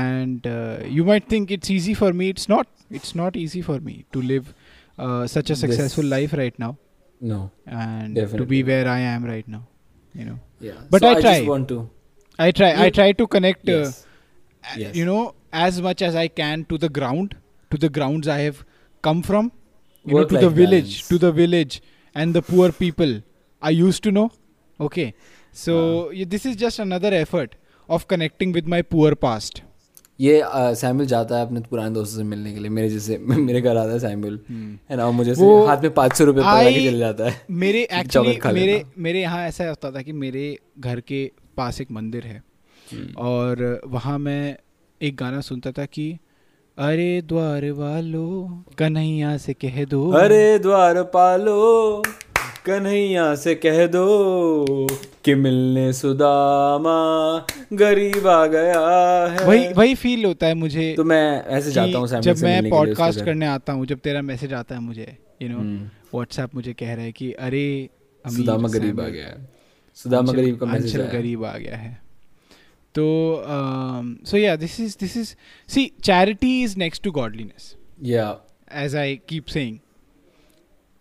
and uh, you might think it's easy for me it's not it's not easy for me to live uh, such a successful This- life right now No. and to be where i am right now you know Yeah. But so I I, try. just want to. i try i try to connect uh, Yes. uh, Yes. you know as much as i can to the ground to the grounds i have come from you know to the village balance. to the village and the poor people i used to know okay so this is just another effort of connecting with my poor past ये Samuel जाता है अपने पुराने दोस्तों से मिलने के लिए। मेरे जैसे मेरे घर आता है सैमुअल है ना? मुझे वो हाथ में पाँच सौ रुपये पकड़ा के चले जाता है। मेरे एक्चुअली मेरे मेरे यहाँ ऐसा होता था कि मेरे घर के पास एक मंदिर है। हम्म। और वहाँ मैं एक गाना सुनता था कि अरे द्वार वालो कन्हैया से कह दो। अरे द्वार पालो कन्हैया से कह दो कि मिलने सुदामा गरीब आ गया है। वही वही फील होता है मुझे तो मैं ऐसे जाता हूँ जब मैं पॉडकास्ट करने आता हूँ जब तेरा मैसेज आता है मुझे यू नो। व्हाट्सएप मुझे कह रहा है कि अरे सुदामा गरीब आ गया है। सुदामा गरीब का मैसेज आया। गरीब आ गया है। तो सो या this is this is see charity is next to godliness या as I keep saying.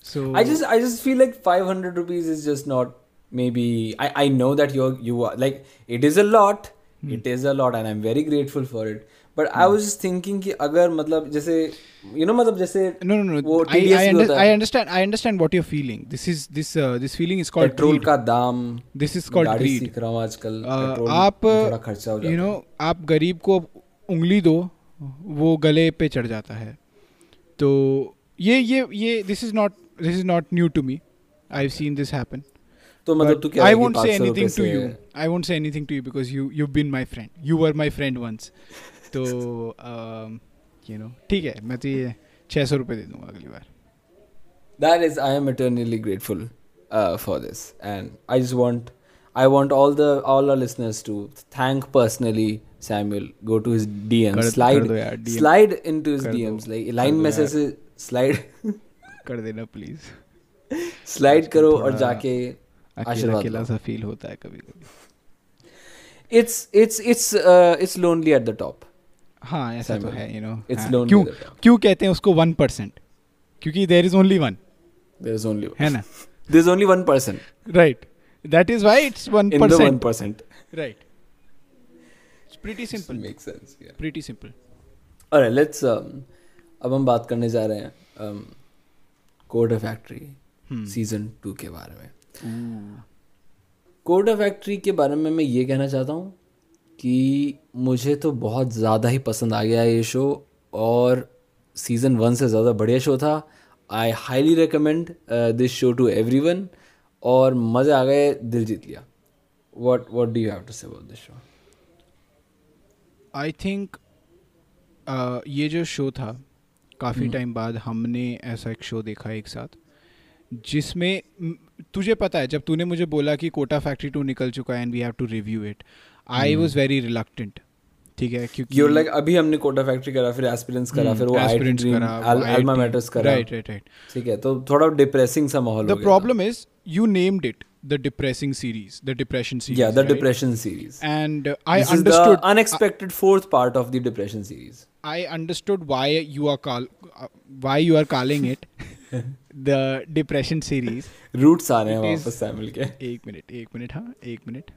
So I just I just feel like 500 rupees is just not maybe I I know that you're you are like it is a lot Hmm. it is a lot and I'm very grateful for it but I was just thinking कि अगर मतलब जैसे you know मतलब जैसे no no no. वो है understand. I understand what you're feeling. This is this uh, this feeling is called petrol. का दाम This is called गाड़ी greed. सीख रहा हूँ आजकल Uh, आप थोड़ा खर्चा हो जाता you know है आप गरीब को उंगली दो वो गले पे चढ़ जाता है तो ये ये ये this is not this is not new to me. I've seen this happen. तो मतलब But तू क्या I है कि won't say 500 anything to रुपए you. से- I won't say anything to you because you you've been my friend. You were my friend once. तो um, you know ठीक है मैं तो ये छः सौ रुपये दे दूँगा अगली बार that is i am eternally grateful uh, for this and i just want i want all the all our listeners to thank personally samuel go to his dms कर- slide कर दो यार, DM slide into his कर दो, dms like कर line दो message से slide कर देना प्लीज़ स्लाइड करो और जाके आशीर्वाद सा फील होता है कभी कभी। It's it's it's it's lonely at the top हाँ ऐसा तो है यू नो इट्स क्यों क्यों कहते हैं उसको वन परसेंट क्योंकि there is only one there is only है ना? There is only one percent right that is why it's right pretty simple make sense pretty simple अरे लेट्स अब हम बात करने जा रहे हैं Kota factory Hmm. Season two के बारे में। कोड फैक्ट्री के बारे में मैं ये कहना चाहता हूँ कि मुझे तो बहुत ज़्यादा ही पसंद आ गया ये शो और सीज़न वन से ज़्यादा बढ़िया शो था। I highly recommend this show to everyone और मज़े आ गए दिल जीत लिया। What what do you have to say about this show I think ये जो शो था काफ़ी हम्म। टाइम बाद हमने ऐसा एक शो देखा एक साथ जिसमें तुझे पता है जब तूने मुझे बोला कि कोटा फैक्ट्री टू निकल चुका है and we have to review it I hmm. Was very reluctant ठीक है क्योंकि यूर लाइक अभी हमने कोटा फैक्ट्री करा फिर एस्पिरेंट्स करा हम्म, फिर वो ड्रीम करा, अल्मा मैटर्स करा। राइट राइट राइट ठीक है तो थोड़ा डिप्रेसिंग सा माहौल हो the problem is you named it The depressing series the depression series yeah the depression series and uh, I this is understood the unexpected fourth part of the depression series I understood why you are call uh, why you are calling it the depression series. roots आ रहे हैं It is- वापस Samuel के एक minute एक minute हाँ एक minute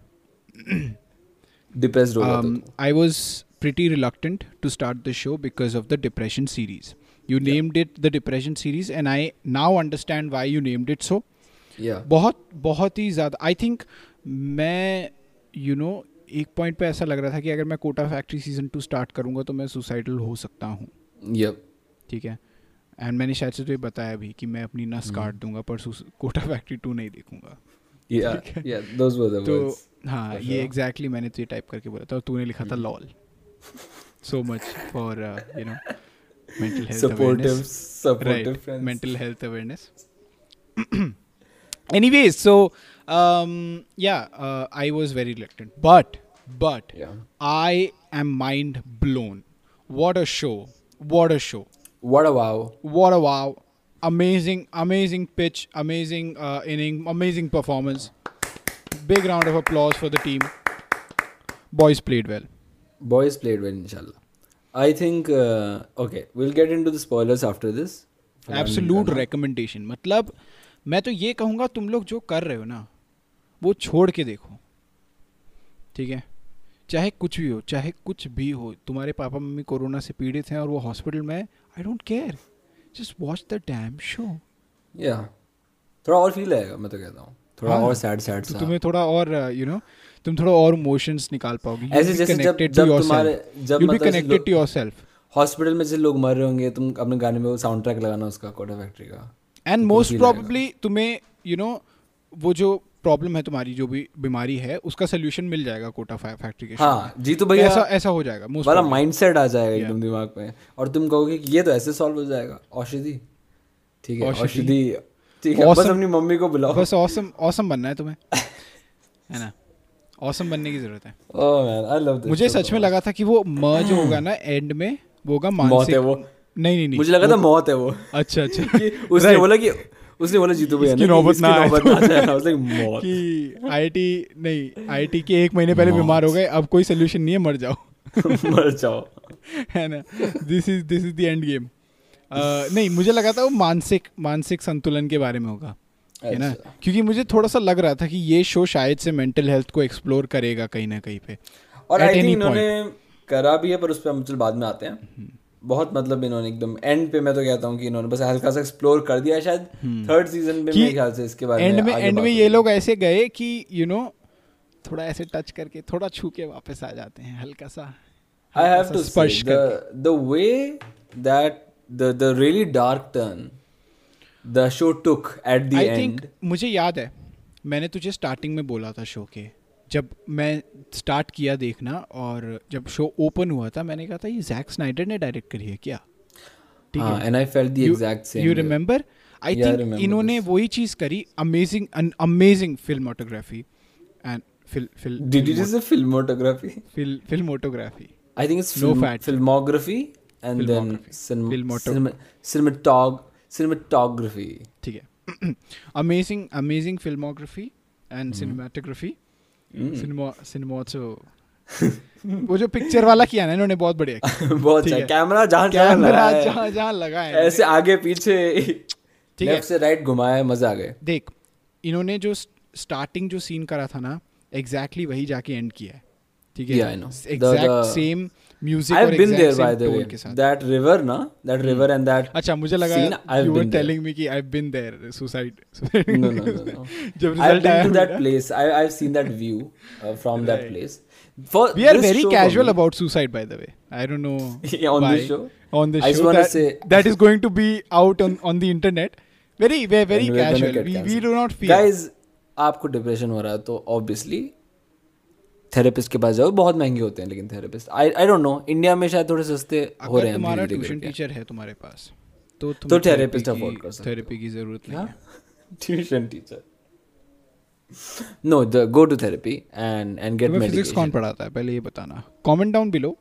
depressed हो गया um, तो I was pretty reluctant to start the show because of the depression series. You Yeah. named it the depression series, and I now understand why you named it so. या बहुत बहुत ही ज़्यादा I think मैं you know एक point पे ऐसा लग रहा था कि अगर मैं Kota factory season two start करूँगा तो मैं सुसाइडल हो सकता हूँ। यप ठीक है? एंड मैंने शायद से तो ये बताया भी कि मैं अपनी नस हम्म। काट दूँगा पर कोटा फैक्ट्री टू नहीं देखूँगा। तो हाँ ये एग्जैक्टली मैंने तो ये टाइप करके बोला था और तूने लिखा था। Lol so much for you know mental health awareness supportive right friends mental health awareness. anyways so um yeah uh, i was very reluctant but but या i am mind blown what a show what a show what a wow what a wow amazing amazing pitch amazing uh, inning amazing performance big round of applause for the team boys played well boys played well inshallah i think uh, okay we'll get into the spoilers after this absolute recommendation मतलब मैं तो ये कहूँगा तुम लोग जो कर रहे हो ना वो छोड़ के देखो। ठीक है? चाहे कुछ भी हो चाहे कुछ भी हो तुम्हारे पापा मम्मी कोरोना से पीड़ित हैं और वो हॉस्पिटल में I don't care just watch the damn show या थोड़ा और फील आएगा मैं तो कहता हूँ। थोड़ा हाँ, और सैड सैड तो सा। तुम्हें थोड़ा और यू नो तुम थोड़ा और इमोशंस निकाल पाओगे। ऐसे जैसे जब जब तुम्हारे जब you'll be मतलब connected to yourself. हॉस्पिटल में जैसे लोग मर रहे होंगे तुम अपने गाने में वो साउंड ट्रैक लगाना उसका कोटा फैक्ट्री का। एंड मोस्ट प्रॉब्ली तुम्हें यू नो वो जो प्रॉब्लम है तुम्हारी जो भी बीमारी है उसका सोल्यूशन मिल जाएगा कोटा फैक्ट्री के हाँ जी तो भैया ऐसा ऐसा हो जाएगा वाला माइंडसेट आ जाएगा एकदम दिमाग में। और तुम कहोगे कि ये तो ऐसे सॉल्व हो जाएगा। औषधि। ठीक है औषधि। ठीक है बस अपनी मम्मी को बुलाओ। बस ऑसम ऑसम बनना है तुम्हें। है ना? ऑसम बनने की ज़रूरत है। Oh man I love this मुझे सच में लगा था कि वो म जो होगा ना एंड में वो होगा मानसिक। नहीं नहीं नहीं मुझे लगा था मौत है वो। अच्छा अच्छा। उसने बोला कि उसने बोला जीतू भैया इसकी नौबत ना आए। मौत। कि आईआईटी नहीं आईआईटी के एक महीने पहले बीमार हो गए अब कोई सोल्यूशन नहीं है मर जाओ। मर जाओ। है ना? This is this is the end game नहीं मुझे लगा था वो मानसिक मानसिक संतुलन के बारे में होगा है ना? अच्छा। क्योंकि मुझे थोड़ा सा लग रहा था कि ये शो शायद से मेंटल हेल्थ को एक्सप्लोर करेगा कहीं ना कहीं पे और आई थिंक इन्होंने करा भी है पर उस पर हम चल बाद में आते हैं। बहुत मतलब इन्होंने एकदम एंड पे मैं तो कहता हूँ कि इन्होंने बस हल्का सा एक्सप्लोर कर दिया शायद थर्ड सीज़न में मेरे ख्याल से इसके बारे एंड में एंड में ये लोग ऐसे गए कि यू नो थोड़ा ऐसे टच करके थोड़ा छू के वापस आ जाते हैं हल्का सा सा to say स्पर्श that the the really dark turn the show took at the I end. Think मुझे याद है मैंने तुझे स्टार्टिंग में बोला था शो के। जब मैं स्टार्ट किया देखना और जब शो ओपन हुआ था मैंने कहा था ये जैक स्नाइडर ने डायरेक्ट करी है क्या? यू रिमेंबर आई थिंक इन्होंने वही चीज़ करी amazing amazing filmography and filmography and cinematography cinema cinemato वो जो पिक्चर वाला किया ना इन्होंने बहुत बढ़िया बहुत अच्छा कैमरा जहाँ जहाँ कैमरा जहाँ जहाँ लगा है। ऐसे आगे पीछे। ठीक है। से राइट घुमाया मज़ा आ गए देख इन्होंने जो स्टार्टिंग जो सीन करा था ना एग्जैक्टली वही जाके एंड किया है। ठीक है? Exact same music I have been there by the way that river ना दैट रिवर एंड दैट अच्छा मुझे लगा यू वर टेलिंग मी कि I have been there suicide no no जब result I to that place I I have seen that view from that place we are very casual about suicide by the way I don't know on this show on this show that is going to be out on on the internet very very casual we do not feel guys आपको depression हो रहा है तो obviously therapist के पास जाओ बहुत महँगे होते हैं लेकिन therapist I I don't know India में शायद थोड़े सस्ते हो रहे हैं तुम्हारा ट्यूशन टीचर है तुम्हारे पास तो तो therapist therapy afford की- कर सकते हो। therapy की ज़रूरत नहीं है? Tuition teacher no the go to therapy and and get तुम्हें फिजिक्स कौन पढ़ाता है? पहले ये बताना। कमेंट डाउन बिलो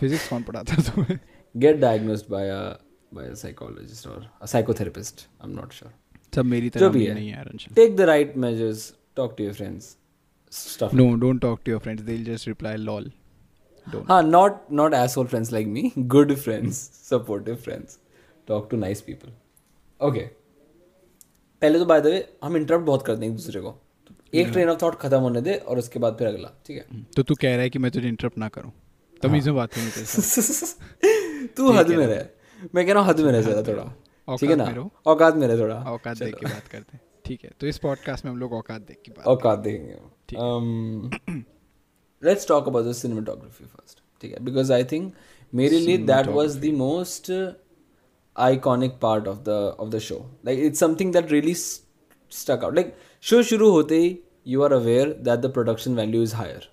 फिजिक्स कौन पढ़ाता है तुम्हें? Get diagnosed by a by a psychologist और a psychotherapist I am not sure सब मेरी तरह है। नहीं है take the right measures talk to your friends no don't talk to your friends they will just reply lol don't हाँ not not asshole friends like me. Good friends supportive friends. Talk to nice people. Okay. पहले तो by the way हम interrupt बहुत करते हैं एक दूसरे को। एक ट्रेन ऑफ़ थॉट खत्म होने दे और उसके बाद फिर अगला ठीक है? तो तू कह रहा है कि मैं तुझे इंटरप्ट ना करूँ। तमीज में बात साथ तू हद में रह। मैं कह रहा हूँ हद में रह जरा थोड़ा। ठीक है ना। औकात में रह थोड़ा। औकात देख के बात करते हैं। ठीक है तो इस पॉडकास्ट में हम लोग औकात देख के बात औकात देखेंगे। Let's talk about the cinematography first ठीक है? बिकॉज़ आई थिंक मेरे लिए that was the most iconic part of the of the show like it's something that really stuck out like show शुरू होते ही you are aware that the production value is higher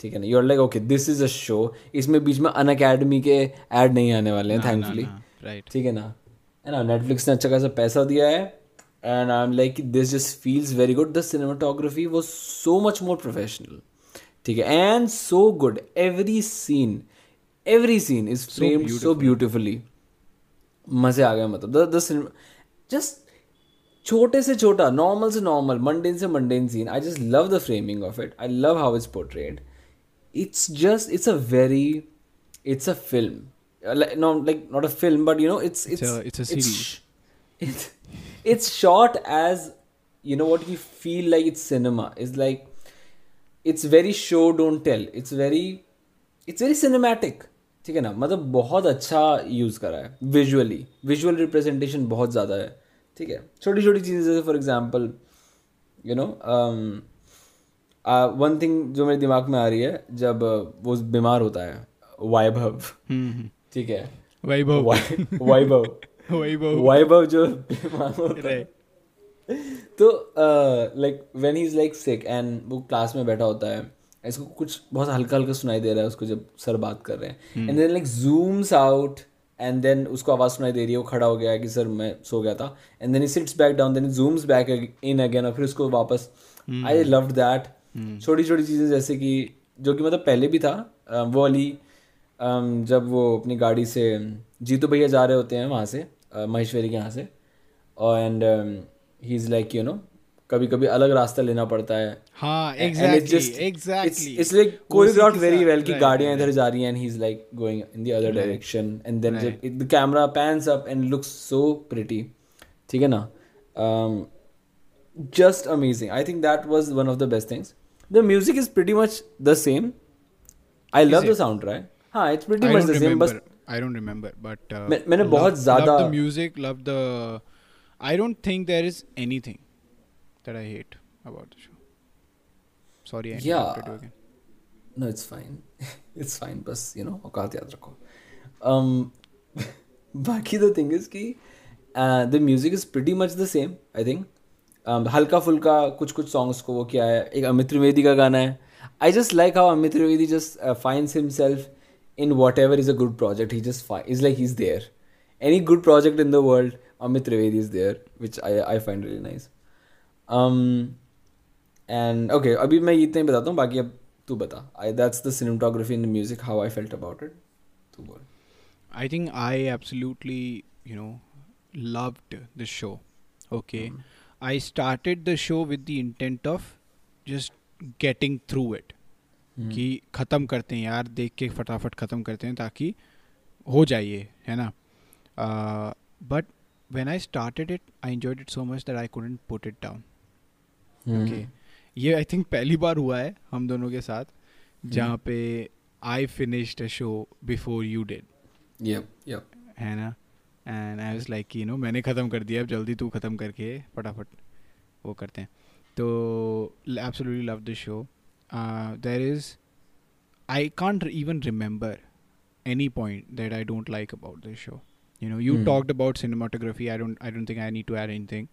ठीक है ना? You are like okay this is a show इसमें बीच में Unacademy के ad नहीं आने वाले हैं थैंकफुली राइट ठीक है ना? है ना नेटफ्लिक्स ने अच्छा खासा पैसा दिया है And I am like this just feels very good the cinematography was so much more professional ठीक है and so good every scene every scene is framed so beautifully मजे आ गए मतलब द सिनेमा जस्ट छोटे से छोटा नॉर्मल से normal mundane से mundane scene I just love the framing of it I love how it's portrayed it's just it's a very it's a film Uh, like, no like not a film but you know it's it's a- it's a series. sh- it's, it's shot as you know what you feel like it's cinema. It's like it's very show don't tell. It's very it's very cinematic. ठीक है ना? मतलब बहुत अच्छा use करा है visually visual representation बहुत ज़्यादा है ठीक है? छोटी छोटी चीज़ें जैसे for example you know one thing जो मेरे दिमाग में आ रही है जब uh, वो बीमार होता है वैभव हम्म ठीक है? वैभव वैभव वैभव। वैभव जो. तो like when he is like sick and वो क्लास में बैठा होता है इसको कुछ बहुत हल्का हल्का सुनाई दे रहा है उसको जब सर बात कर रहे हैं। And then like zooms out and then उसको आवाज़ सुनाई दे रही है वो खड़ा हो गया है कि सर मैं सो गया था। And then he sits back down then zooms back in again और फिर उसको वापस। आई लव्ड दैट छोटी छोटी चीज़ें जैसे कि जो कि मतलब पहले भी था वो वाली अम, जब वो अपनी गाड़ी से जीतू भैया जा रहे होते हैं वहाँ से महेश्वरी के यहाँ से। And he is like you know कभी कभी अलग रास्ता लेना पड़ता है। Just amazing I think the music is pretty much the same I love the sound हाँ it's pretty much the same bust remember. I don't remember, but uh, मैं- मैंने बहुत ज़्यादा- love the music, love the. I don't think there is anything that I hate about the show. Sorry, I Yeah. interrupted you again. No, it's fine. it's fine. बस you know औकात याद रखो. Um, बाकी the thing is कि uh, the music is pretty much the same. I think. Um, हल्का फुल्का कुछ कुछ songs को वो किया है एक अमित त्रिवेदी का गाना है I just like how Amit Trivedi just uh, finds himself in whatever is a good project. He just fi- is like he's there. Any good project in the world, Amit Trivedi is there, which I I find really nice. Um, and okay, अभी मैं इतना ही बताता हूँ बाकी अब तू बता I that's the cinematography and the music how I felt about it. तू बोल. I think I absolutely, you know, loved the show. Okay. I started the show with the intent of just getting through it. कि ख़त्म करते हैं यार देख के फटाफट ख़त्म करते हैं ताकि हो जाइए है ना? But when I started it I enjoyed it so much that I couldn't put it down okay ये आई थिंक पहली बार हुआ है हम दोनों के साथ जहाँ पे I finished a show before you did. है ना? And I was like you know मैंने ख़त्म कर दिया अब जल्दी तू ख़त्म करके फटाफट वो करते हैं। तो absolutely love the show There is I can't even remember any point that I don't like about this show. You know, you Hmm. talked about cinematography. I don't. I don't think I need to add anything.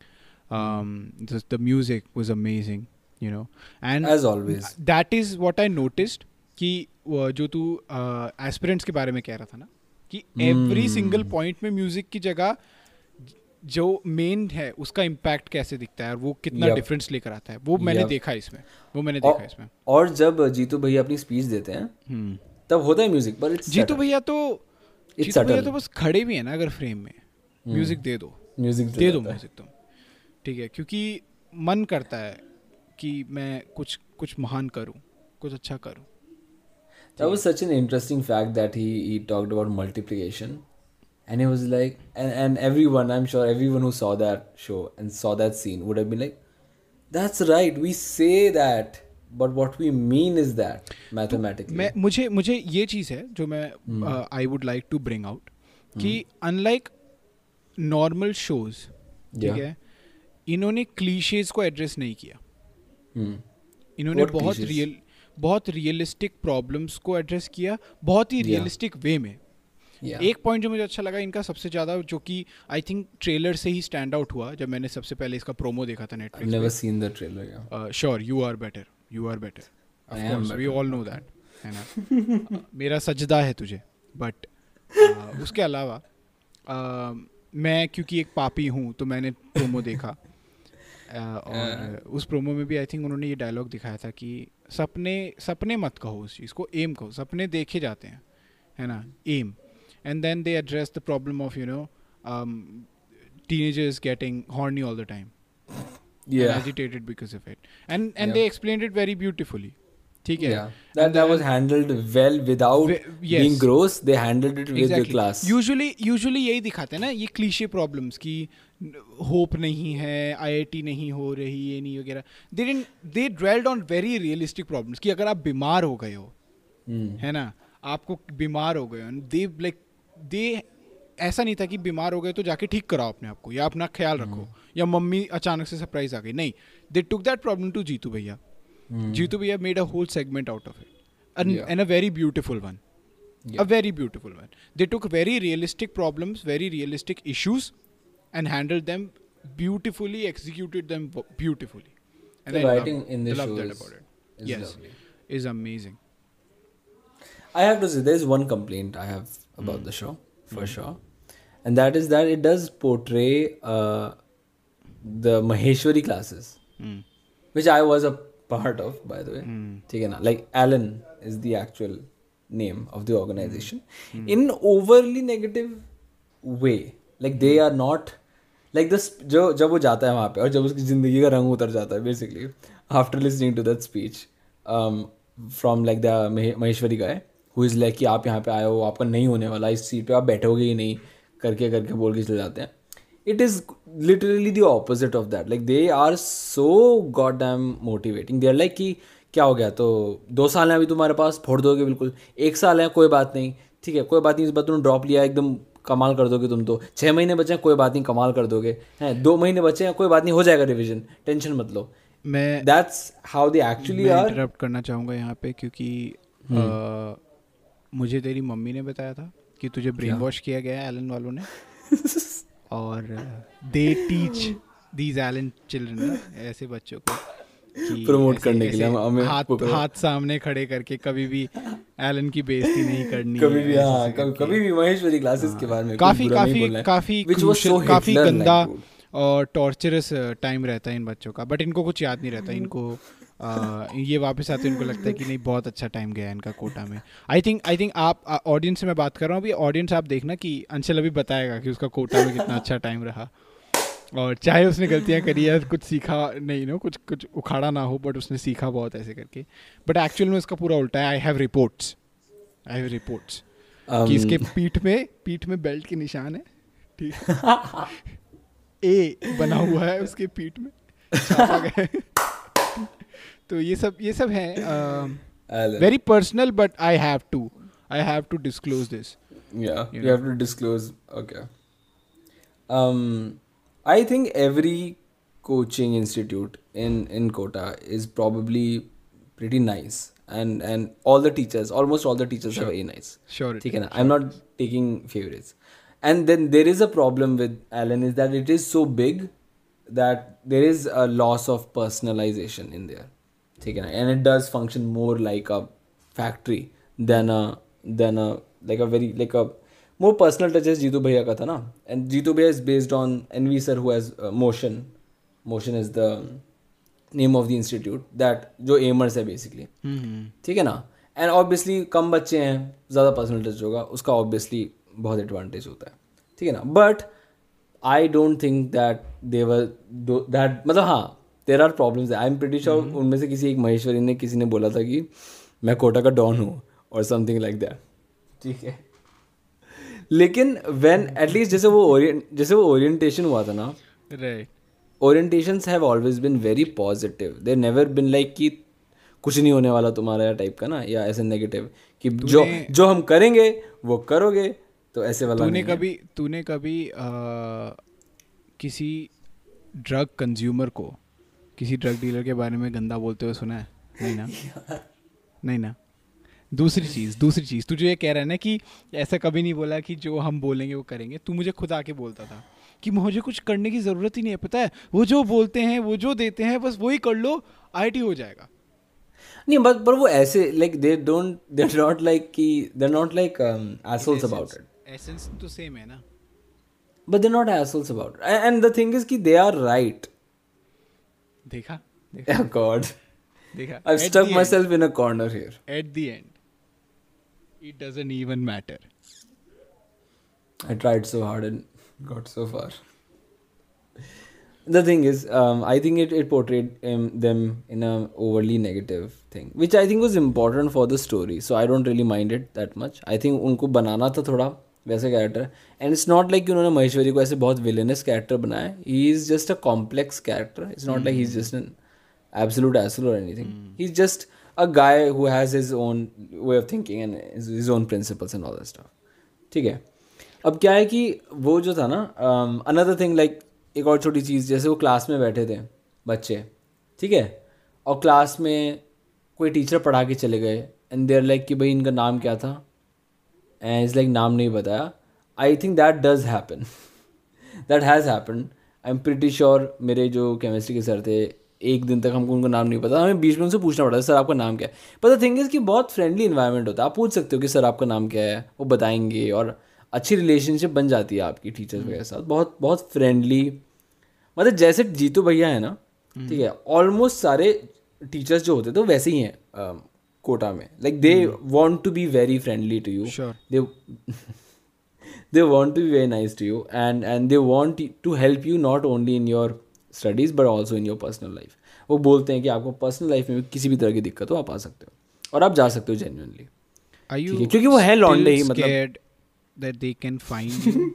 Um, just the music was amazing. You know, and As always. that is what I noticed. कि वो जो तू aspirants के बारे में कह रहा था ना कि एवरी Hmm. सिंगल पॉइंट में म्यूजिक की जगह जो मेन है उसका इम्पैक्ट कैसे दिखता है और वो कितना डिफरेंस लेकर आता है? वो मैंने देखा इसमें। वो मैंने और- देखा इसमें। और जब जीतू भैया अपनी स्पीच देते हैं हम्म। तब होता है म्यूज़िक पर जीतू भैया तो जीतू भैया तो बस खड़े भी है ना अगर फ्रेम में। म्यूज़िक दे दो। म्यूज़िक दे दो म्यूज़िक तुम। ठीक है क्योंकि मन करता है कि मैं कुछ कुछ महान करूँ कुछ अच्छा करूँ। That was such an interesting fact that he, he talked about multiplication. And he was like, and, and everyone, I'm sure everyone who saw that show and saw that scene would have been like, that's right, we say that, but what we mean is that mathematically. मैं मुझे मुझे ये चीज़ है जो मैं I would like to bring out कि unlike normal shows ठीक Yeah. है इन्होंने क्लीशेज को एड्रेस नहीं किया Hmm. इन्होंने What बहुत cliches? रियल बहुत रियलिस्टिक प्रॉब्लम्स को एड्रेस किया बहुत ही Yeah. रियलिस्टिक वे में Yeah. एक पॉइंट जो मुझे अच्छा लगा इनका सबसे ज़्यादा जो कि आई थिंक ट्रेलर से ही स्टैंड आउट हुआ जब मैंने सबसे पहले इसका प्रोमो देखा था Netflix never seen the trailer. Yeah. Sure you are better you are better off we all know that है ना? मेरा सजदा है तुझे बट uh, उसके अलावा uh, मैं क्योंकि एक पापी हूँ तो मैंने प्रोमो देखा। Uh, और उस प्रोमो में भी आई थिंक उन्होंने ये डायलॉग दिखाया था कि सपने सपने मत कहो उस चीज़ को एम कहो सपने देखे जाते हैं है ना? M And then they address the problem of you know teenagers getting horny all the time and Yeah. agitated because of it and and Yeah. they explained it very beautifully ठीक है Yeah. That that was handled well without Ve- yes. being gross. They handled it with the class. Usually usually यही दिखाते हैं ना ये cliché problems की hope नहीं है आईआईटी नहीं हो रही ये नहीं वगैरह they they dwelled on very realistic problems कि अगर आप बीमार हो गए हो Hmm. है ना आपको बीमार हो गए हो दे लाइक दे ऐसा नहीं था कि बीमार हो गए तो जाके ठीक कराओ अपने आपको या अपना ख्याल रखो या मम्मी अचानक से सरप्राइज़ आ गई। नहीं they took that problem to Jeetu Bhaiya. Jeetu Bhaiya made a whole segment out of it an a very beautiful one a very beautiful one they took very realistic problems very realistic issues and handle them beautifully executed them beautifully is amazing I have to say there is one complaint I have about mm. the show, for mm. sure. And that is that it does portray uh, the Maheshwari classes, Mm. which I was a part of, by the way. ठीक है ना? Like, Alan is the actual name of the organization. In overly negative way. Like, they are not. Like, this, जो जब वो जाता है वहाँ पे और जब उसकी ज़िंदगी का रंग उतर जाता है basically after listening to that speech from like the Maheshwari का हु इज़ लाइक कि आप यहाँ पे आए हो आपका नहीं होने वाला इस सीट पे आप बैठोगे ही नहीं करके करके बोल के चले जाते हैं। It is literally the opposite of that like they are so god damn motivating they are like कि क्या हो गया तो दो साल हैं अभी तुम्हारे पास फोड़ दोगे बिल्कुल। एक साल है कोई बात नहीं। ठीक है कोई बात नहीं इस बार तुमने ड्रॉप लिया एकदम कमाल कर दोगे तुम तो। छः महीने बचे हैं कोई बात नहीं कमाल कर दोगे। हैं दो महीने बचे हैं कोई बात नहीं हो जाएगा रिविजन टेंशन मत लो। मैं that's how they actually interrupt करना चाहूँगा यहाँ पे क्योंकि हम्म। मुझे तेरी मम्मी ने बताया था कि तुझे ब्रेन वॉश किया गया है एलन वालों ने। और they teach these Allen children ऐसे बच्चों को ऐसे- करने के लिए हम- हाथ हाथ सामने खड़े करके कभी भी एलन की बेइज्जती नहीं करनी कभी भी हाँ कभी कभी भी महेश्वरी क्लासेस के बारे में काफ़ी काफ़ी काफ़ी काफ़ी गंदा और टॉर्चरस टाइम रहता है इन बच्चों का। बट इनको कुछ याद नहीं रहता इनको अ, ये वापस आते हैं उनको लगता है कि नहीं बहुत अच्छा टाइम गया है इनका कोटा में। आई थिंक आई थिंक आप ऑडियंस से मैं बात कर रहा हूँ अभी ऑडियंस आप देखना कि अंशल अभी बताएगा कि उसका कोटा में कितना अच्छा टाइम रहा। और चाहे उसने गलतियाँ करी है कुछ सीखा नहीं नो कुछ कुछ उखाड़ा ना हो बट उसने सीखा बहुत ऐसे करके। बट एक्चुअल में उसका पूरा उल्टा है I have reports I have reports Um, कि इसके पीठ में पीठ में बेल्ट के निशान है ठीक? ए बना हुआ है उसके पीठ में छापा गया। तो ये सब ये सब है Alan. Very personal but I have to I have to disclose this Yeah, you you, have to disclose. Okay. Um, I think every coaching institute in in Kota is probably pretty nice, and and all the teachers, almost all the teachers are very nice. Sure ठीक है ना I'm not taking favorites. And then there is a problem with Alan is that it is so big that there is a loss of personalization in there. ठीक है ना? And it does function more like a factory then a then a like a very like a more personal touches Jeetu भैया का था ना and Jeetu भैया is based on an V sir who Motion Motion is the name of the institute that जो एमर्स है basically mm-hmm. ठीक है ना? एंड ऑब्वियसली कम बच्चे हैं ज़्यादा पर्सनल टच होगा उसका ऑब्वियसली बहुत एडवांटेज होता है। ठीक है ना? But I don't think that there that मतलब हाँ there are problems I am pretty sure उनमें से किसी एक महेश्वरी ने किसी ने बोला था कि मैं कोटा का डॉन हूँ और समथिंग लाइक दैट ठीक है। लेकिन वेन एटलीस्ट जैसे वो ओरिएंट जैसे वो ओरिएंटेशन हुआ था ना right orientations have always been very positive they never been like कि कुछ नहीं होने वाला तुम्हारा या टाइप का ना या ऐसे नेगेटिव कि जो जो हम करेंगे वो करोगे तो ऐसे वाला तूने कभी तूने कभी अ, किसी ड्रग कंज्यूमर को किसी ड्रग डीलर के बारे में गंदा बोलते हुए सुना है? नहीं ना? नहीं ना? दूसरी चीज़ दूसरी चीज़ तुझे ये कह रहा है ना कि ऐसा कभी नहीं बोला कि जो हम बोलेंगे वो करेंगे तू मुझे खुद आके बोलता था कि मुझे कुछ करने की ज़रूरत ही नहीं है पता है? वो जो बोलते हैं वो जो देते हैं बस वही कर लो आईटी हो जाएगा। नहीं बट पर वो ऐसे like they don't they are not like कि they are not like assholes about it essence तो सेम है ना? But they not assholes about and the thing is कि दे आर राइट देखा देखा गॉड देखा I stuck self in a corner here at the end it doesn't even matter I tried so hard and got so far. the thing is um, i think it, it portrayed um, them in a overly negative thing which i think was important for the story so i don't really mind it that much i think उनको बनाना था थोड़ा वैसे character and it's not like उन्होंने महेश्वरी को ऐसे बहुत villainous character बनाया। He is just a complex character it's not like he is just an absolute asshole or anything he is just a guy who has his own way of thinking and his own principles and all that stuff ठीक है? अब क्या है कि वो जो था ना अनदर थिंग लाइक एक और छोटी चीज़ जैसे वो क्लास में बैठे थे बच्चे। ठीक है? और क्लास में कोई टीचर पढ़ा के चले गए। एंड देर लाइक कि भाई इनका नाम क्या था? एंड इज़ लाइक नाम नहीं बताया। I think that does happen that has happen I am pretty sure मेरे जो केमिस्ट्री के सर थे एक दिन तक हमको उनका नाम नहीं पता। हमें बीच में उनसे पूछना पड़ता सर आपका नाम क्या है? पर द थिंग इज़ कि बहुत फ्रेंडली इन्वायरमेंट होता है। आप पूछ सकते हो कि सर आपका नाम क्या है? वो बताएँगे और अच्छी रिलेशनशिप बन जाती है आपकी टीचर्स वगैरह साथ। बहुत बहुत फ्रेंडली मतलब जैसे जीतू भैया है ना ठीक है ऑलमोस्ट सारे टीचर्स जो होते थे वैसे ही हैं। कोटा में। Like they want to be very friendly to you they want to be very nice to you and and they want to help you not only in your studies but also in your personal life वो बोलते हैं कि आपको personal life में किसी भी तरह की दिक्कत हो आप आ सकते हो और आप जा सकते हो जेन्यूनली क्योंकि वो है लॉन्डे ही मतलब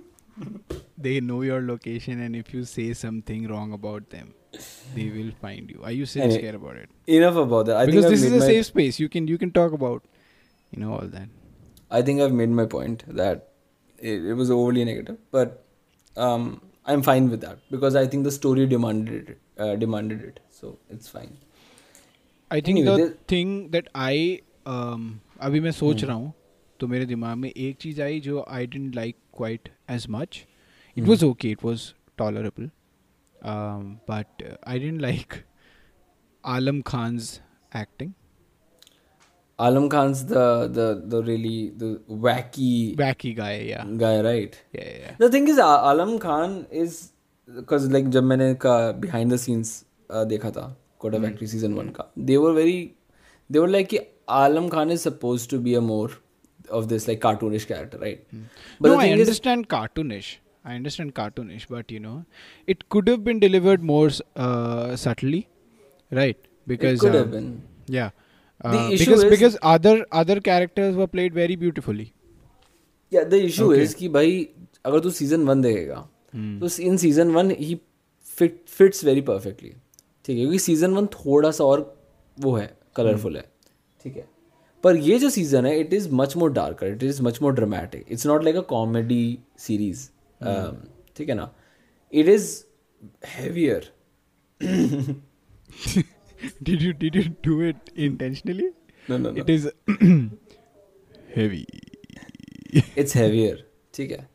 they know your location and if you say something wrong about them. they will find you. Are you still Any- scared about it? enough about that I because think this I've is a made my, safe space. You can you can talk about, you know, all that. I think I've made my point that it, it was overly negative but um, I'm fine with that because I think the story demanded it uh, demanded it so it's fine I think Anyway, the there- thing that I um, अभी मैं सोच Hmm. रहा हूँ तो मेरे दिमाग में एक चीज़ आई जो I didn't like quite as much it Hmm. Was okay it was tolerable But I didn't like Alam Khan's acting Alam Khan's the the the really the wacky wacky guy yeah guy right yeah yeah, yeah. The thing is, A- Alam Khan is because like जब मैंने का behind the scenes uh, देखा था Kota Hmm. Factory season one का they were very they were like कि Alam Khan is supposed to be a more of this like cartoonish character right but Hmm. no the I thing is understand cartoonish I understand cartoonish but you know it could have been delivered more uh, subtly right because it could uh, have been yeah uh, The issue because is- because other other characters were played very beautifully yeah the issue Okay. is कि भाई अगर तू season one देखेगा Hmm. तो in season one ही fit fits very perfectly ठीक है क्योंकि सीज़न वन थोड़ा सा और वो है कलरफुल है ठीक है पर ये जो सीज़न है it is much more darker it is much more dramatic it's not like a comedy series ठीक है ना? It is heavier did you did you do it intentionally? No no it is heavy. It's heavier ठीक है?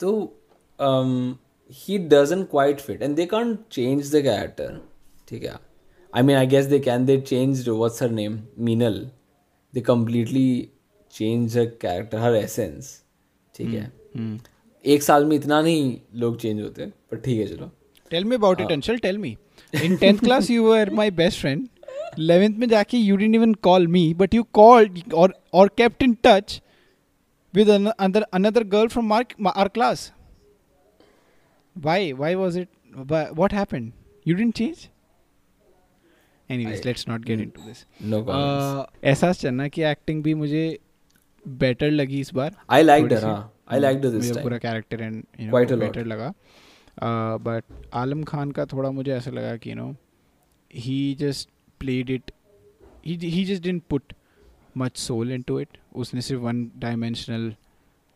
तो he doesn't quite fit and they can't change the character ठीक है? I mean I guess they can they change what's her name Meenal they completely change her character her essence ठीक है? Hmm. एक साल में इतना नहीं लोग चेंज होते पर ठीक है चलो। Tell me about it Anshal tell me in tenth class you were my best friend eleventh में जाके you didn't even call me but you call और kept in touch with another another girl from our our class why why was it what happen you didn't change any ways let's not get into this एहसास चलना कि acting भी मुझे better लगी इस बार। आई like डर हाँ। आई लाइक दिस टाइम पूरा कैरेक्टर एंड lot. बेटर लगा। बट आलम खान का थोड़ा मुझे ऐसा लगा कि you know he just played it he just didn't put much soul into it उसने सिर्फ़ वन डायमेंशनल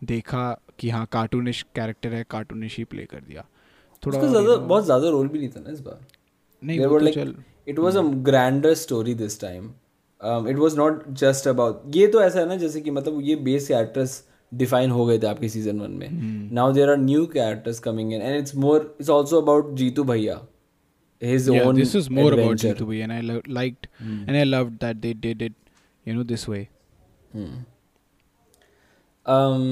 देखा कि हाँ कार्टूनिश कैरेक्टर है कार्टूनिश ही प्ले कर दिया। थोड़ा ज़्यादा बहुत ज़्यादा रोल भी नहीं था ना इस बार। नहीं There वो were like- चल it was a grander story this time. Um, it was not just about ये तो ऐसा है ना जैसे कि मतलब ये बेस कैरेक्टर्स डिफाइन हो गए थे आपके सीज़न वन में now there are new characters coming in and it's more it's also about Jeetu Bhaiya his yeah, own this is more about adventure. Jitu Bhai, and I lo- liked Hmm. and I loved that they did it, you know, this way. Hmm. Um,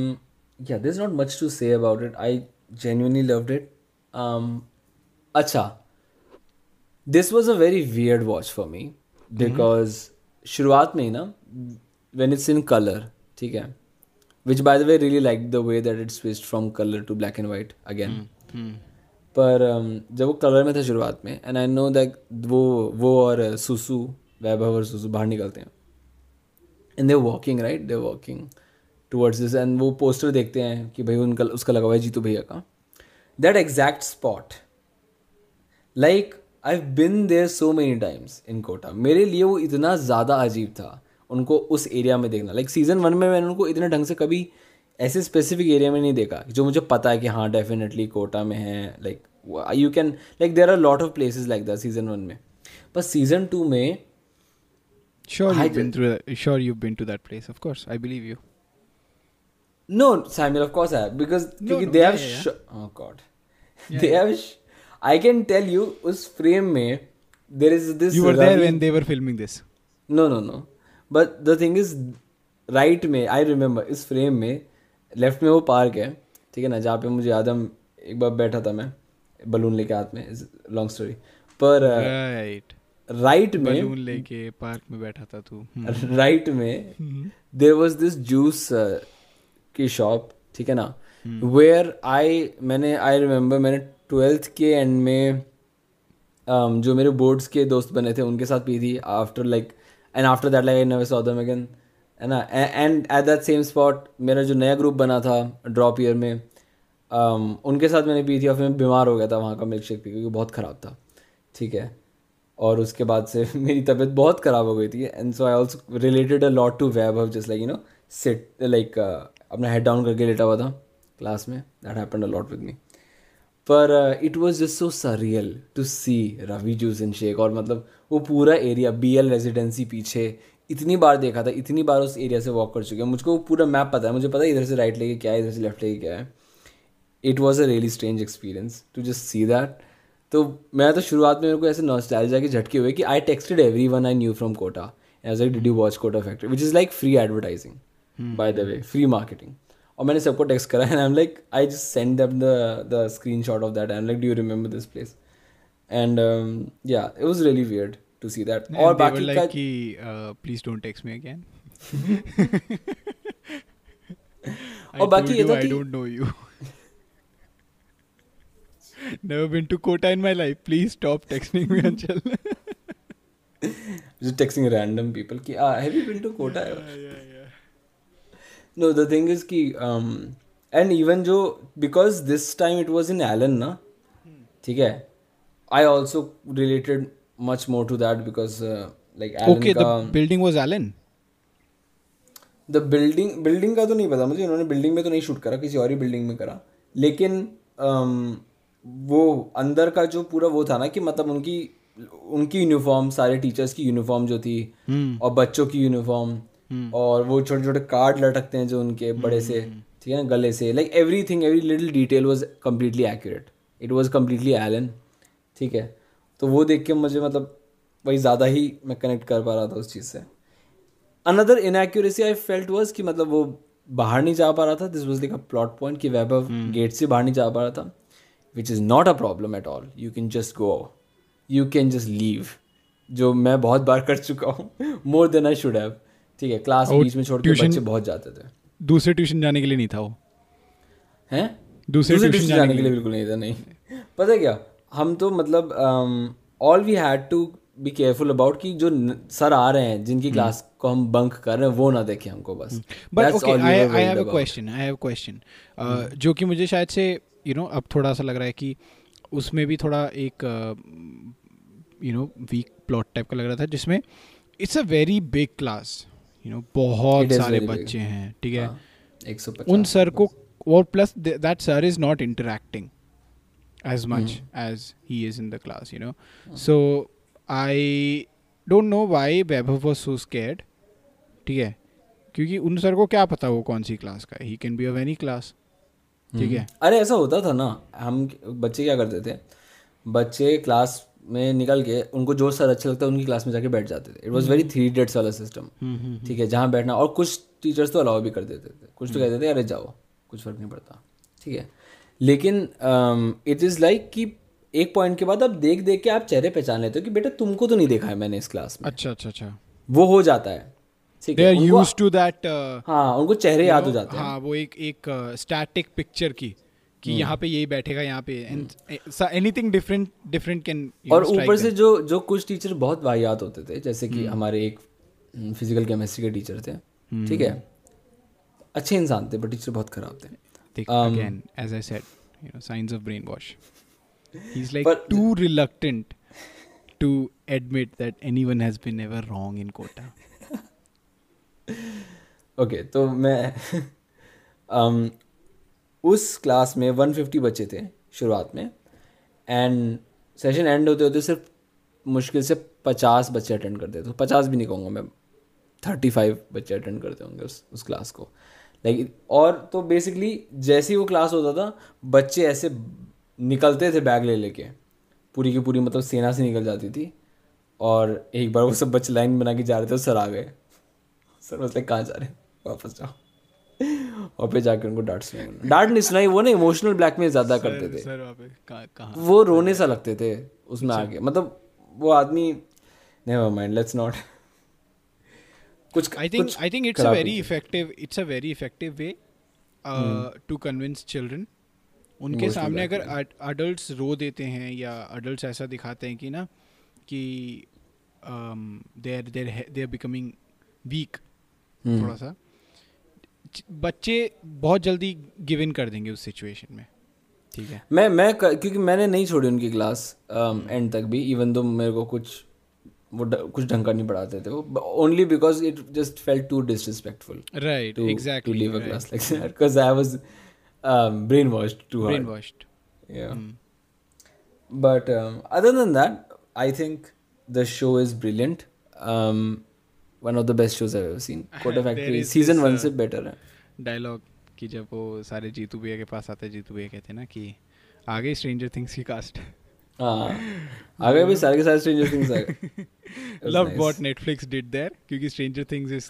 yeah, there's not much to say about it. I genuinely loved it. Um, acha, this was a very weird watch for me because शुरुआत में ही ना when it's in color, ठीक है, which by the way really liked the way that it switched from color to black and white again. Hmm. पर um, जब वो colour में था शुरुआत में एंड आई नो दैट वो वो और सुसु वैभव और सुसु बाहर निकलते हैं। And they walking right they walking towards this and वो पोस्टर देखते हैं कि भाई उनका उसका लगा हुआ है जीतू भैया का। That exact spot like I been there so many times in Kota मेरे लिए वो इतना ज़्यादा अजीब था। उनको उस एरिया में देखना लाइक सीज़न वन में मैंने उनको इतने ढंग से कभी ऐसे स्पेसिफिक एरिया में नहीं देखा जो मुझे पता है कि हाँ डेफिनेटली कोटा में है like you can like there are lot of places like that season one में पर सीज़न टू में Sure, I you've been through. That. Sure, you've been to that place. Of course, I believe you. No, Samuel, of course I have because No, no, they yeah, have yeah, yeah. sh- oh god Yeah, they yeah. have sh- I can tell you उस frame में there is this You were Ravi- there when they were filming this. no no no but the thing is right में I remember इस frame में left में वो park है ठीक है ना जहाँ पे मुझे याद है एक बार बैठा था मैं बलून लेके हाथ में लॉन्ग स्टोरी पर right. राइट में बलून लेके पार्क में बैठा था तू. राइट में देर वॉज़ दिस जूस की शॉप ठीक है ना? वेयर आई मैंने आई रिमेम्बर मैंने ट्वेल्थ के एंड में um, जो मेरे बोर्ड्स के दोस्त बने थे उनके साथ पी थी after like and after that like I never saw them again है ना? And at that same spot मेरा जो नया ग्रुप बना था ड्रॉप ईयर में um, उनके साथ मैंने पी थी और फिर मैं बीमार हो गया था वहाँ का मिल्क शेक पी क्योंकि बहुत ख़राब था। ठीक है? और उसके बाद से मेरी तबीयत बहुत ख़राब हो गई थी and so I also related a lot to Vaibhav just like you know sit like अपना हेड डाउन करके लेटा हुआ था क्लास में. That happen a lot with me पर it was just so surreal to see Ravi juice and shake और मतलब वो पूरा एरिया बी एल रेजिडेंसी पीछे इतनी बार देखा था इतनी बार उस एरिया से वॉक कर चुके हैं। मुझको वो पूरा मैप पता है। मुझे पता है इधर से राइट लेके क्या है इधर से लेफ़्ट लेके क्या है। It was a really strange experience to just see that तो मैं तो शुरुआत में मेरे को ऐसे नॉस्टैल्जिया के झटके हुए कि I texted everyone I knew from Kota as like did you watch Kota Factory which is like free advertising by the way free marketing और मैंने सबको टेक्स्ट करा and I am like I just send them the the screenshot of that and like do you remember this place and yeah it was really weird to see that और बाकी like का कि uh, don't text me again. I और बाकी ये था कि- don't know you. Never been to Kota in my life. Please stop texting me, Anchal. just texting random people कि ah have you been to Kota yeah, yeah, yeah. No the thing is की and even जो because this time it was in Allen ना ठीक है? I also related much more to that because like building was Allen the building building का तो नहीं पता मुझे इन्होंने बिल्डिंग में तो नहीं शूट करा किसी और ही बिल्डिंग में करा। लेकिन um, वो अंदर का जो पूरा वो था ना कि मतलब उनकी उनकी यूनिफॉर्म सारे टीचर्स की यूनिफॉर्म जो थी hmm. और बच्चों की यूनिफॉर्म और वो छोटे छोटे कार्ड लटकते हैं जो उनके बड़े से ठीक है ना गले से like everything every little detail was completely accurate it was completely Allen ठीक है? तो वो देख के मुझे मतलब वही ज़्यादा ही मैं कनेक्ट कर पा रहा था उस चीज़ से। Another inaccuracy I felt was कि मतलब वो बाहर नहीं जा पा रहा था। This was like a plot point कि वैभव गेट से बाहर नहीं जा पा रहा था which is not a problem at all you can just go you can just leave जो मैं बहुत बार कर चुका हूँ more than I should have ठीक है क्लास बीच में छोड़ के बच्चे बहुत जाते थे। दूसरे ट्यूशन जाने के लिए नहीं था वो। हैं? दूसरे tuition जाने के लिए बिल्कुल नहीं था नहीं। पता है क्या? हम तो मतलब all we had to be careful about कि जो सर आ रहे हैं जिनकी क्लास को हम बंक कर रहे हैं वो ना देखें हमको बस। But okay I I have a question I have question Uh, जो कि मुझे शायद से यू नो अब थोड़ा सा लग रहा है कि उसमें भी थोड़ा एक you know weak plot type का लग रहा था जिसमें it's a very big class you know बहुत सारे बच्चे हैं ठीक है? हाँ, 150 उन सर को और plus that sir is not interacting as much as he is in the class you know? So i don't know why Vaibhav was so scared ठीक है? क्योंकि उन सर को क्या पता वो कौन सी क्लास का ही? Can be of any class ठीक है? अरे ऐसा होता था ना हम बच्चे क्या करते थे? बच्चे क्लास में निकल के उनको जो सर अच्छा लगता है उनकी क्लास में जाके बैठ जाते थे। It was very three dates वाला सिस्टम ठीक है जहाँ बैठना और कुछ टीचर्स तो अलाउ भी कर देते थे। कुछ तो कहते थे अरे जाओ कुछ फ़र्क नहीं पड़ता। ठीक है। लेकिन इट इज़ लाइक कि एक पॉइंट के बाद आप देख देख के आप चेहरे पहचान लेते हो कि बेटा तुमको तो नहीं देखा है मैंने इस क्लास में। अच्छा अच्छा अच्छा। वो हो जाता है। ठीक है उनको- यूज़ टू हाँ उनको चेहरे याद हो जाते हैं। हाँ वो एक एक स्टैटिक पिक्चर की। कि यहाँ पे यही बैठेगा यहाँ pay anything different different can और ऊपर से जो जो कुछ टीचर बहुत वाहियात होते थे जैसे कि हमारे एक फ़िज़िकल केमिस्ट्री के टीचर थे ठीक है? अच्छे इंसान थे बट टीचर बहुत खराब थे। Again as i said you know signs of brainwash. He's like too reluctant to admit that anyone has been ever wrong in kota okay तो मैं um, उस क्लास में 150 बच्चे थे शुरुआत में एंड सेशन एंड होते होते सिर्फ़ मुश्किल से 50 बच्चे अटेंड करते थे। पचास भी नहीं कहूँगा मैं 35 बच्चे अटेंड करते होंगे उस उस क्लास को। लाइक और तो बेसिकली जैसे ही वो क्लास होता था, बच्चे ऐसे निकलते थे बैग ले लेके। पूरी की पूरी मतलब सेना से निकल जाती थी, और एक बार वो सब बच्चे लाइन बना के जा रहे थे सर आ गए। सर मतलब कहाँ जा रहे वापस जाओ। और फिर जाकर उनको डांट सुनाई डांट नहीं सुनाई वो ना इमोशनल ब्लैकमेल ज़्यादा करते थे। सर कहाँ वो रोने सा लगते थे उसमें आगे मतलब वो आदमी नेवर माइंड लेट्स नॉट कुछ think it's a खराब very नहीं effective it's a very effective way uh, to convince children. उनके सामने अगर अडल्ट्स रो देते हैं या अडल्ट्स ऐसा दिखाते हैं कि ना कि they are they are becoming weak थोड़ा सा। बच्चे बहुत जल्दी गिव इन कर देंगे उस सिचुएशन में। ठीक है? मैं मैं क- क्योंकि मैंने नहीं छोड़ी उनकी क्लास एंड तक भी इवन दो मेरे को कुछ वो ड, कुछ ढंग का नहीं पढ़ाते थे वो only because it just felt too disrespectful right exactly leave a class like that because I was um, brainwashed too brainwashed Yeah. But um, other than that, I think the show is brilliant. Um, one of the best shows I've ever seen. Quota There Factory is season this, one uh, से better है. Dialogue कि जब वो सारे जीतू भैया के पास आते जीतू भैया कहते हैं ना कि आ गई स्ट्रेंजर थिंग्स की कास्ट हाँ आ गए भी सारे के सारे Stranger Things आ गए. Nice. what Netflix did there क्योंकि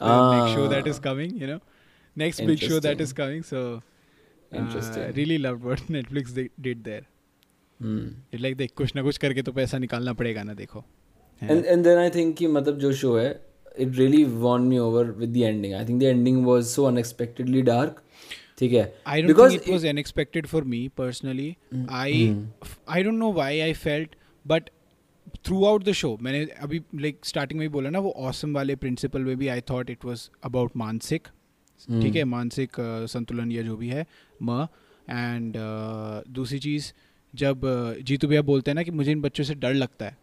Ah. next show that is coming you know next big show that is Interesting. coming so uh, Interesting. really loved what Netflix they did there Hmm. It's like देख कुछ ना कुछ करके तो पैसा निकालना पड़ेगा ना देखो And and then I think कि मतलब जो show है it really won me over with the ending I think the ending was so unexpectedly dark ठीक है? I don't because it was unexpected for me personally I I don't know why I felt but throughout the show मैंने अभी like like, starting में भी बोला ना वो awesome awesome वाले प्रिंसिपल में भी I thought it was about मानसिक ठीक है? मानसिक संतुलन या जो भी है म एंड दूसरी चीज़ जब जीतू भैया बोलते हैं ना कि मुझे इन बच्चों से डर लगता है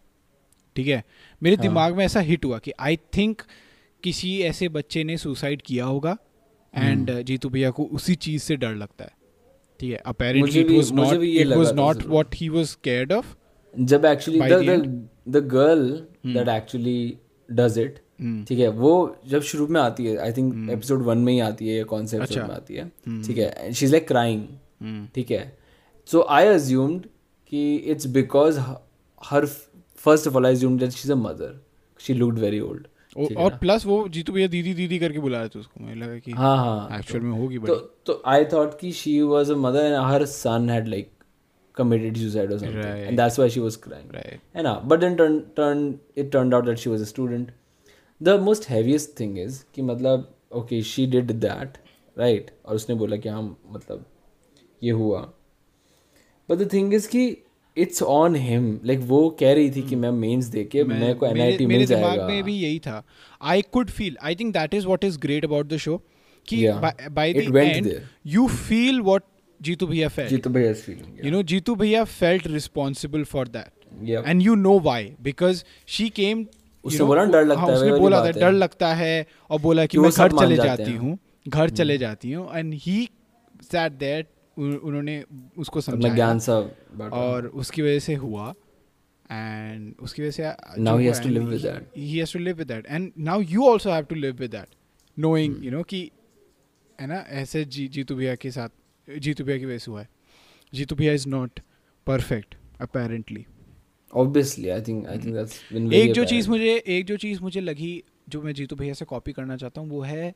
ठीक है मेरे हाँ. दिमाग में ऐसा हिट हुआ कि आई थिंक किसी ऐसे बच्चे ने सुसाइड किया होगा एंड हम्म। जीतू भैया को उसी चीज़ से डर लगता है ठीक है apparently it was not it was not what he was scared of जब actually the the girl. That actually does it. ठीक है वो जब शुरू में आती है आई थिंक. एपिसोड वन में ही आती है या कौन से एपिसोड अच्छा. में आती है Hmm. ठीक है शी इज़ लाइक क्राइंग. ठीक है सो आई अज्यूम्ड कि it's because her first of all I assumed that she is a mother she looked very old और- प्लस वो जीतू भैया दीदी दीदी करके बुला रहे थे उसको मुझे लगा कि हाँ हाँ एक्चुअल में होगी तो तो आई थॉट कि she was a mother and her son had like committed suicide or something Right. and that's why she was crying right And uh, but then turn, turn it turned out that she was a student. The most heaviest thing is कि मतलब okay she did that right और उसने बोला कि हाँ मतलब ये हुआ but the thing is कि it's on him. Like वो कह रही थी कि मैं मेंस दे के मेरे को मेरे NIT मेरे मिल दिमाग जाएगा। में भी यही था। I could feel I think that is what is great about the show कि by the end you feel what Jeetu Bhaiya felt Jeetu भैया is feeling you know Jitu भैया felt responsible for that. Yeah. And you know why. Because she came उसने बोला डर लगता हाँ, है, उसने बोला था डर लगता है और बोला कि मैं घर चले जाती हैं। हूँ घर चले जाती हूँ। एंड ही सैट दैट उन्होंने उसको समझाया ज्ञान सा बांटा। और उसकी वजह से हुआ एंड उसकी वजह से Now जो he हुआ has to and live with he- that. he has to live with that and now you also have to live with that knowing Hmm. you know कि है ना ऐसे जी जीतू भैया के साथ जीतू भैया की वजह से हुआ है Jeetu Bhaiya is not perfect apparently obviously I think I think that's been very एक जो. चीज़ मुझे एक जो चीज़ मुझे लगी जो मैं जीतू भैया से कॉपी करना चाहता हूँ वो है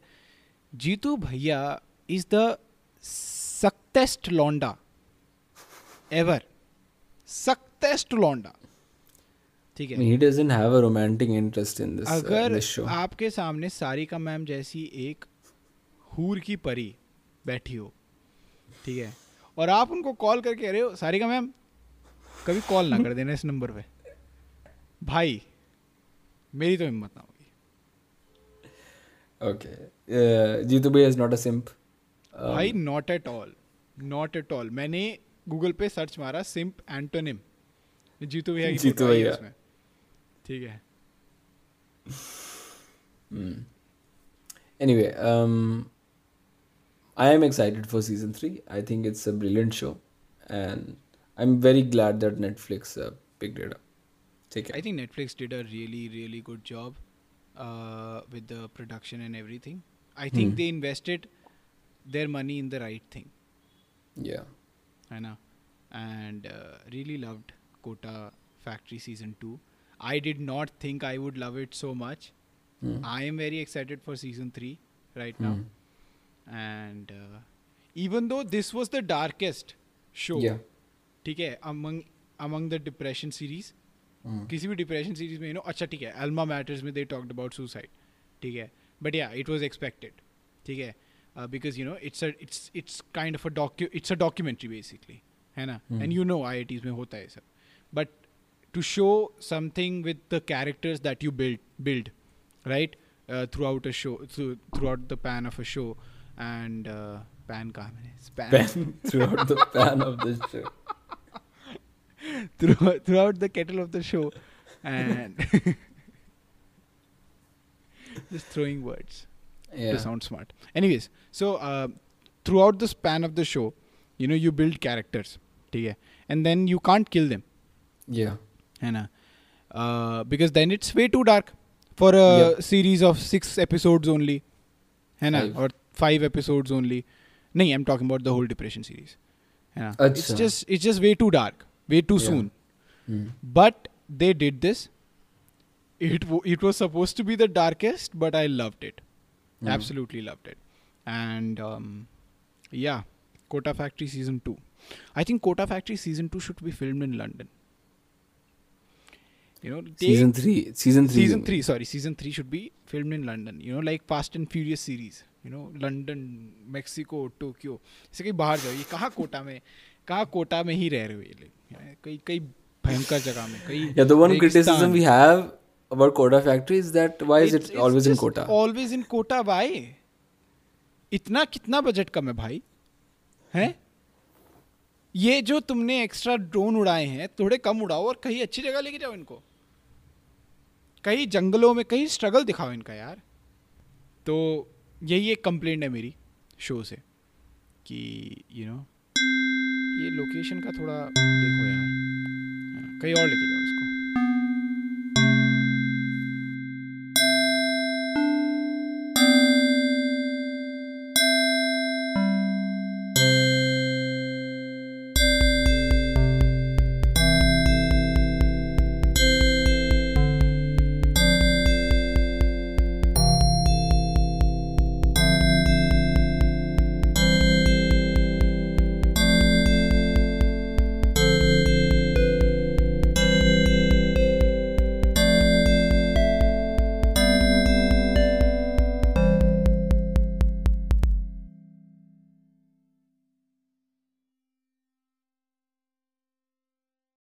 जीतू भैया इज़ द सक्टेस्ट लौंडा एवर सक्टेस्ट लौंडा। ठीक है। Doesn't have a romantic interest in this, uh, अगर this show. आपके सामने सारिका मैम जैसी एक हूर की परी बैठी हो ठीक है और आप उनको कॉल करके अरे सारिका मैम कभी कॉल ना कर देना इस नंबर पे। भाई मेरी तो हिम्मत ना होगी। Jitu Bhai is not a simp. Um, भाई not at all not at all मैंने गूगल पे सर्च मारा सिंप एंटोनिम जीतू भैया जीतू भैया। ठीक है। Anyway I am excited for season three I think it's a brilliant show and I am very glad that Netflix picked it up ठीक है I think Netflix did a really really good job with the production and everything I think they invested their money in the right thing, Yeah. I know, and uh, really loved Kota Factory season two. I did not think I would love it so much. Hmm. I am very excited for season three right now, Hmm. and uh, even though this was the darkest show, Yeah. ठीक है among among the depression series, Hmm. किसी भी depression series में you know अच्छा ठीक है Alma matters में they talked about suicide ठीक है बट या इट वाज एक्सपेक्टेड ठीक है because you know it's it's it's kind of a docu it's a documentary basically है ना? Hmm. And you know I में होता है सब. But to show something with the characters that you build build right throughout a show throughout the pan of a show and pan कहा मैंने? Span. Pan throughout the pan of this show. through, throughout the kettle of the show and just throwing words. Yeah. to sound smart anyways so uh, throughout the span of the show you know you build characters ठीक है and then you can't kill them Yeah. है ना uh, because then it's way too dark for a Yeah. series of six episodes only है ना Five. or five episodes only नहीं I'm talking about the whole depression series है ना it's अच्छा. just it's just way too dark way too Yeah. soon Hmm. but they did this it w- it was supposed to be the darkest but i loved it Hmm. absolutely loved it and um, yeah kota factory season 2 i think kota factory season 2 should be filmed in london you know take Season three. Season three. season you 3 sorry season 3 should be filmed in london you know like fast and furious series you know london mexico tokyo इससे कहीं बाहर जाओ ये कहाँ कोटा में कहाँ कोटा में ही रह रहे हो ये लोग कई कई भयंकर जगह में कई mean. Yeah. The one criticism रेगिस्तान। we have about Kota Factory is that why is it always in Kota? always in Kota भाई इतना कितना बजट कम है भाई? हैं? ये जो तुमने एक्स्ट्रा ड्रोन उड़ाए हैं थोड़े कम उड़ाओ और कहीं अच्छी जगह लेके जाओ इनको। कहीं जंगलों में कहीं स्ट्रगल दिखाओ इनका यार। तो यही एक कंप्लेंट है मेरी शो से कि यू you नो know, ये लोकेशन का थोड़ा देखो यार। कहीं और लेके जाओ